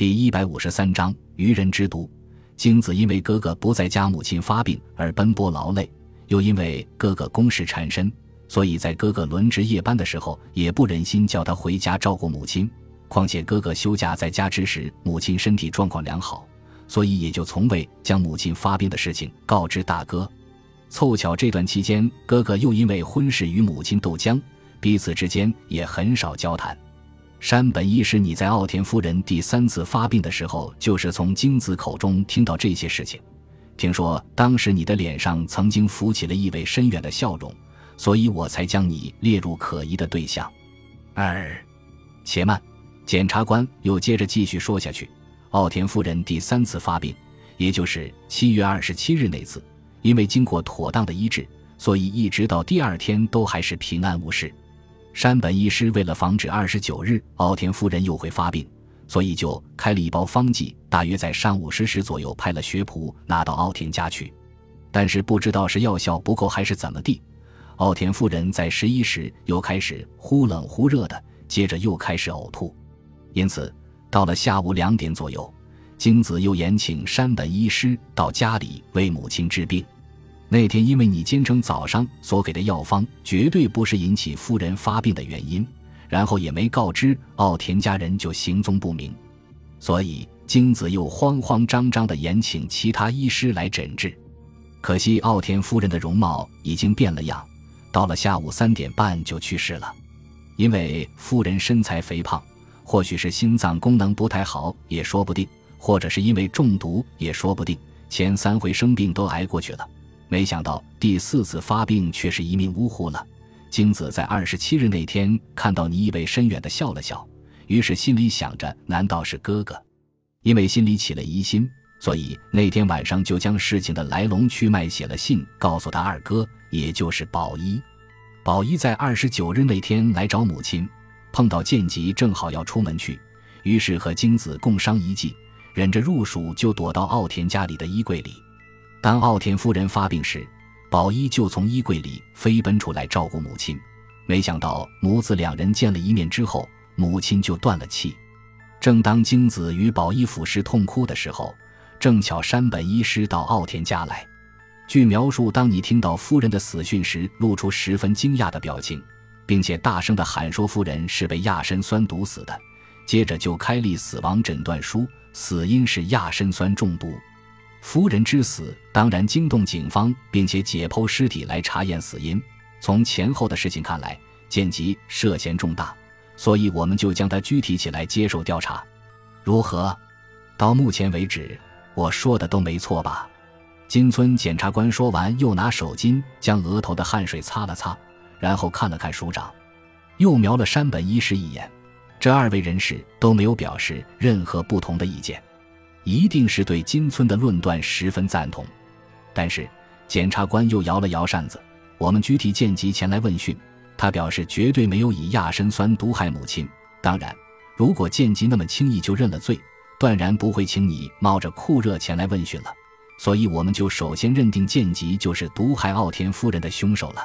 第一百五十三章愚人之毒。京子因为哥哥不在家，母亲发病而奔波劳累，又因为哥哥公事缠身，所以在哥哥轮值夜班的时候，也不忍心叫他回家照顾母亲。况且哥哥休假在家之时，母亲身体状况良好，所以也就从未将母亲发病的事情告知大哥。凑巧这段期间，哥哥又因为婚事与母亲斗僵，彼此之间也很少交谈。山本一师，你在奥田夫人第三次发病的时候，就是从京子口中听到这些事情。听说当时你的脸上曾经浮起了意味深远的笑容，所以我才将你列入可疑的对象。二，且慢，检察官又接着继续说下去。奥田夫人第三次发病，也就是七月二十七日那次，因为经过妥当的医治，所以一直到第二天都还是平安无事。山本医师为了防止二十九日奥田夫人又会发病，所以就开了一包方剂，大约在上午十时左右派了学仆拿到奥田家去。但是不知道是药效不够还是怎么地，奥田夫人在十一时又开始忽冷忽热的，接着又开始呕吐。因此到了下午两点左右，京子又延请山本医师到家里为母亲治病。那天因为你坚称早上所给的药方绝对不是引起夫人发病的原因，然后也没告知奥田家人就行踪不明，所以京子又慌慌张张地延请其他医师来诊治。可惜奥田夫人的容貌已经变了样，到了下午三点半就去世了。因为夫人身材肥胖，或许是心脏功能不太好也说不定，或者是因为中毒也说不定。前三回生病都挨过去了。没想到第四次发病却是一命呜呼了。京子在二十七日那天看到你意味深远的笑了笑，于是心里想着：难道是哥哥？因为心里起了疑心，所以那天晚上就将事情的来龙去脉写了信，告诉他二哥，也就是宝一。宝一在二十九日那天来找母亲，碰到剑吉正好要出门去，于是和京子共商一计，忍着入暑就躲到奥田家里的衣柜里。当奥田夫人发病时，宝一就从衣柜里飞奔出来照顾母亲。没想到母子两人见了一面之后，母亲就断了气。正当京子与宝一俯视痛哭的时候，正巧山本医师到奥田家来。据描述，当你听到夫人的死讯时，露出十分惊讶的表情，并且大声地喊说夫人是被亚砷酸毒死的。接着就开立死亡诊断书，死因是亚砷酸中毒。夫人之死当然惊动警方，并且解剖尸体来查验死因。从前后的事情看来，剑吉涉嫌重大，所以我们就将他拘提起来接受调查。如何？到目前为止，我说的都没错吧？金村检察官说完，又拿手巾将额头的汗水擦了擦，然后看了看署长，又瞄了山本医师一眼。这二位人士都没有表示任何不同的意见。一定是对金村的论断十分赞同，但是检察官又摇了摇扇子。我们拘提见吉前来问讯，他表示绝对没有以亚砷酸毒害母亲。当然，如果见吉那么轻易就认了罪，断然不会请你冒着酷热前来问讯了。所以，我们就首先认定见吉就是毒害奥田夫人的凶手了。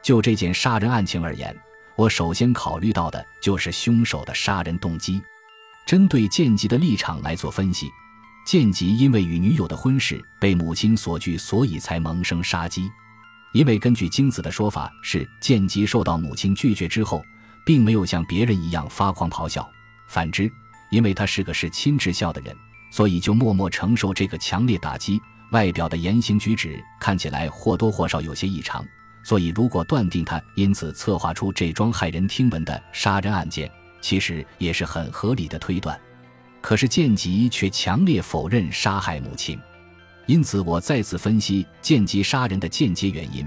就这件杀人案情而言，我首先考虑到的就是凶手的杀人动机。针对见吉的立场来做分析。剑吉因为与女友的婚事被母亲所拒，所以才萌生杀机。因为根据京子的说法，是剑吉受到母亲拒绝之后，并没有像别人一样发狂咆哮，反之，因为他是个是亲至孝的人，所以就默默承受这个强烈打击。外表的言行举止看起来或多或少有些异常，所以如果断定他因此策划出这桩骇人听闻的杀人案件，其实也是很合理的推断。可是剑吉却强烈否认杀害母亲，因此我再次分析剑吉杀人的间接原因，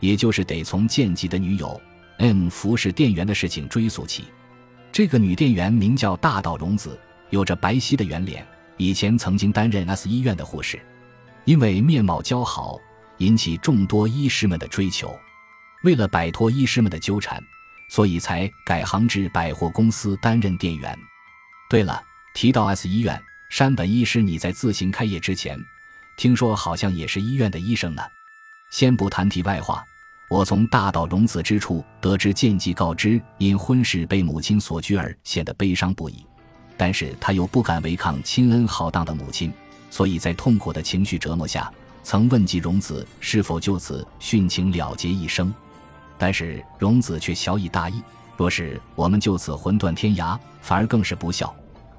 也就是得从剑吉的女友 M 服饰店员的事情追溯起。这个女店员名叫大岛荣子，有着白皙的圆脸，以前曾经担任 S 医院的护士，因为面貌姣好，引起众多医师们的追求。为了摆脱医师们的纠缠，所以才改行至百货公司担任店员。对了。提到 S 医院，山本医师，你在自行开业之前，听说好像也是医院的医生呢。先不谈题外话，我从大岛荣子之处得知，见吉告知因婚事被母亲所拘而显得悲伤不已，但是他又不敢违抗亲恩浩荡的母亲，所以在痛苦的情绪折磨下，曾问及荣子是否就此殉情了结一生。但是荣子却小以大义，若是我们就此魂断天涯，反而更是不孝。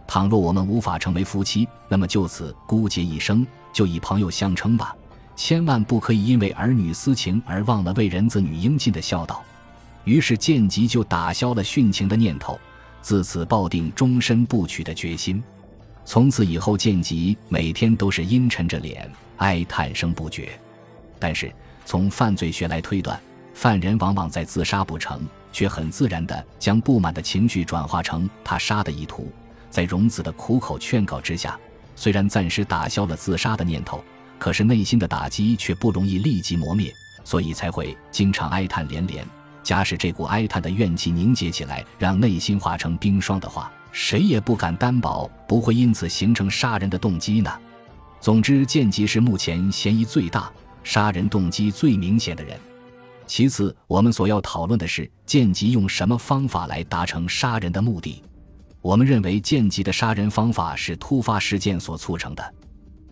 倘若我们无法成为夫妻，那么就此孤结一生，就以朋友相称吧。千万不可以因为儿女私情而忘了为人子女应尽的孝道。于是剑吉就打消了殉情的念头。自此抱定终身不娶的决心，从此以后，剑吉每天都是阴沉着脸，哀叹声不绝。但是从犯罪学来推断，犯人往往在自杀不成，却很自然地将不满的情绪转化成他杀的意图。在荣子的苦口劝告之下，虽然暂时打消了自杀的念头，可是内心的打击却不容易立即磨灭，所以才会经常哀叹连连。假使这股哀叹的怨气凝结起来，让内心化成冰霜的话，谁也不敢担保不会因此形成杀人的动机呢。总之，剑吉是目前嫌疑最大、杀人动机最明显的人。其次，我们所要讨论的是剑吉用什么方法来达成杀人的目的。我们认为剑吉的杀人方法是突发事件所促成的，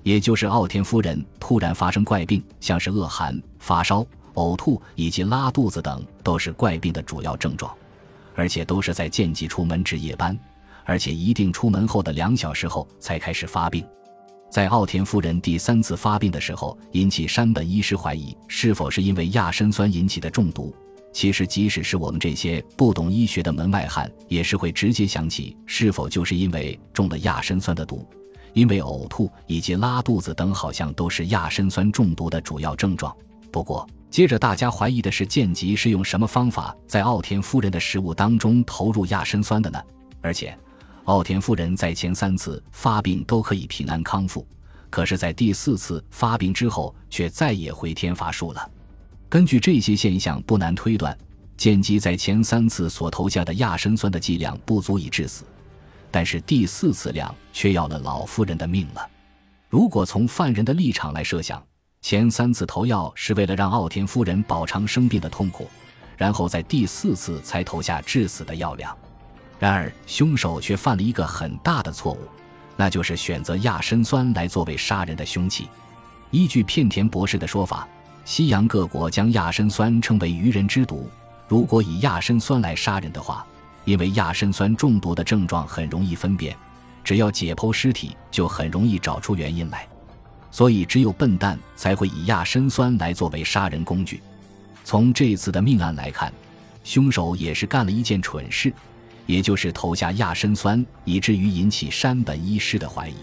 也就是奥田夫人突然发生怪病，像是恶寒、发烧。呕吐以及拉肚子等都是怪病的主要症状，而且都是在剑吉出门值夜班，而且一定出门后的两小时后才开始发病。在奥田夫人第三次发病的时候，引起山本医师怀疑是否是因为亚砷酸引起的中毒。其实，即使是我们这些不懂医学的门外汉，也是会直接想起是否就是因为中了亚砷酸的毒，因为呕吐以及拉肚子等好像都是亚砷酸中毒的主要症状。不过，接着大家怀疑的是剑吉是用什么方法在奥田夫人的食物当中投入亚砷酸的呢？而且，奥田夫人在前三次发病都可以平安康复，可是，在第四次发病之后却再也回天乏术了。根据这些现象，不难推断，剑姬在前三次所投下的亚砷酸的剂量不足以致死，但是第四次量却要了老夫人的命了。如果从犯人的立场来设想，前三次投药是为了让奥田夫人饱尝生病的痛苦，然后在第四次才投下致死的药量。然而，凶手却犯了一个很大的错误，那就是选择亚砷酸来作为杀人的凶器。依据片田博士的说法，西洋各国将亚砷酸称为“愚人之毒”。如果以亚砷酸来杀人的话，因为亚砷酸中毒的症状很容易分辨，只要解剖尸体，就很容易找出原因来。所以，只有笨蛋才会以亚砷酸来作为杀人工具。从这次的命案来看，凶手也是干了一件蠢事，也就是投下亚砷酸，以至于引起山本医师的怀疑。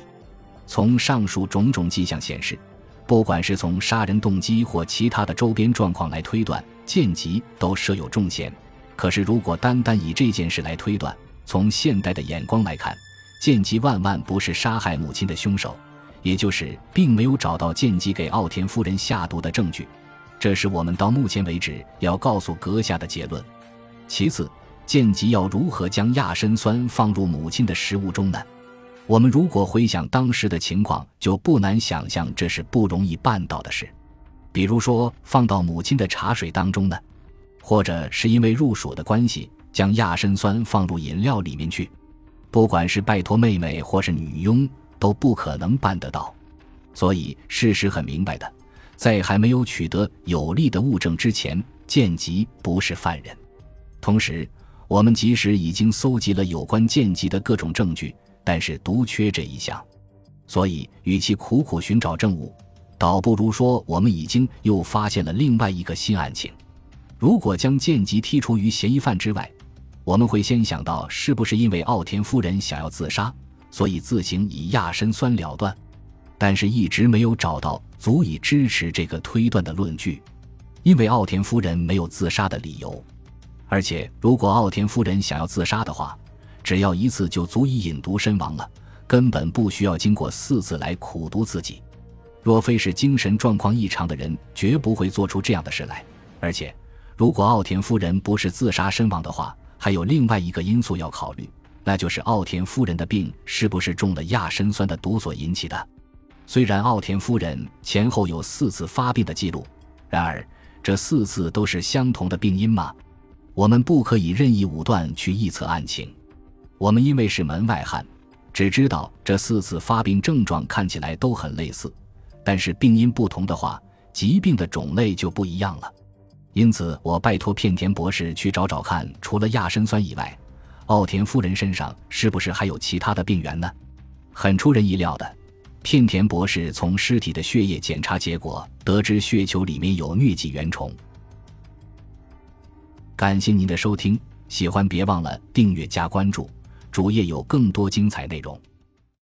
从上述种种迹象显示，不管是从杀人动机或其他的周边状况来推断，剑吉都设有重嫌。可是，如果单单以这件事来推断，从现代的眼光来看，剑吉万万不是杀害母亲的凶手。也就是，并没有找到剑吉给奥田夫人下毒的证据，这是我们到目前为止要告诉阁下的结论。其次，剑吉要如何将亚砷酸放入母亲的食物中呢？我们如果回想当时的情况，就不难想象这是不容易办到的事。比如说，放到母亲的茶水当中呢，或者是因为入暑的关系，将亚砷酸放入饮料里面去。不管是拜托妹妹，或是女佣。都不可能办得到，所以事实很明白的，在还没有取得有力的物证之前，剑吉不是犯人。同时，我们即使已经搜集了有关剑吉的各种证据，但是独缺这一项，所以与其苦苦寻找证物，倒不如说我们已经又发现了另外一个新案情。如果将剑吉剔除于嫌疑犯之外，我们会先想到是不是因为奥田夫人想要自杀。所以自行以亚砷酸了断，但是一直没有找到足以支持这个推断的论据，因为奥田夫人没有自杀的理由，而且如果奥田夫人想要自杀的话，只要一次就足以饮毒身亡了，根本不需要经过四次来苦毒自己。若非是精神状况异常的人，绝不会做出这样的事来。而且，如果奥田夫人不是自杀身亡的话，还有另外一个因素要考虑。那就是奥田夫人的病是不是中了亚砷酸的毒所引起的？虽然奥田夫人前后有四次发病的记录，然而这四次都是相同的病因吗？我们不可以任意武断去臆测案情。我们因为是门外汉，只知道这四次发病症状看起来都很类似，但是病因不同的话，疾病的种类就不一样了。因此，我拜托片田博士去找找看，除了亚砷酸以外，奥田夫人身上是不是还有其他的病源呢？很出人意料的，片田博士从尸体的血液检查结果得知，血球里面有疟疾原虫。感谢您的收听，喜欢别忘了订阅加关注，主页有更多精彩内容。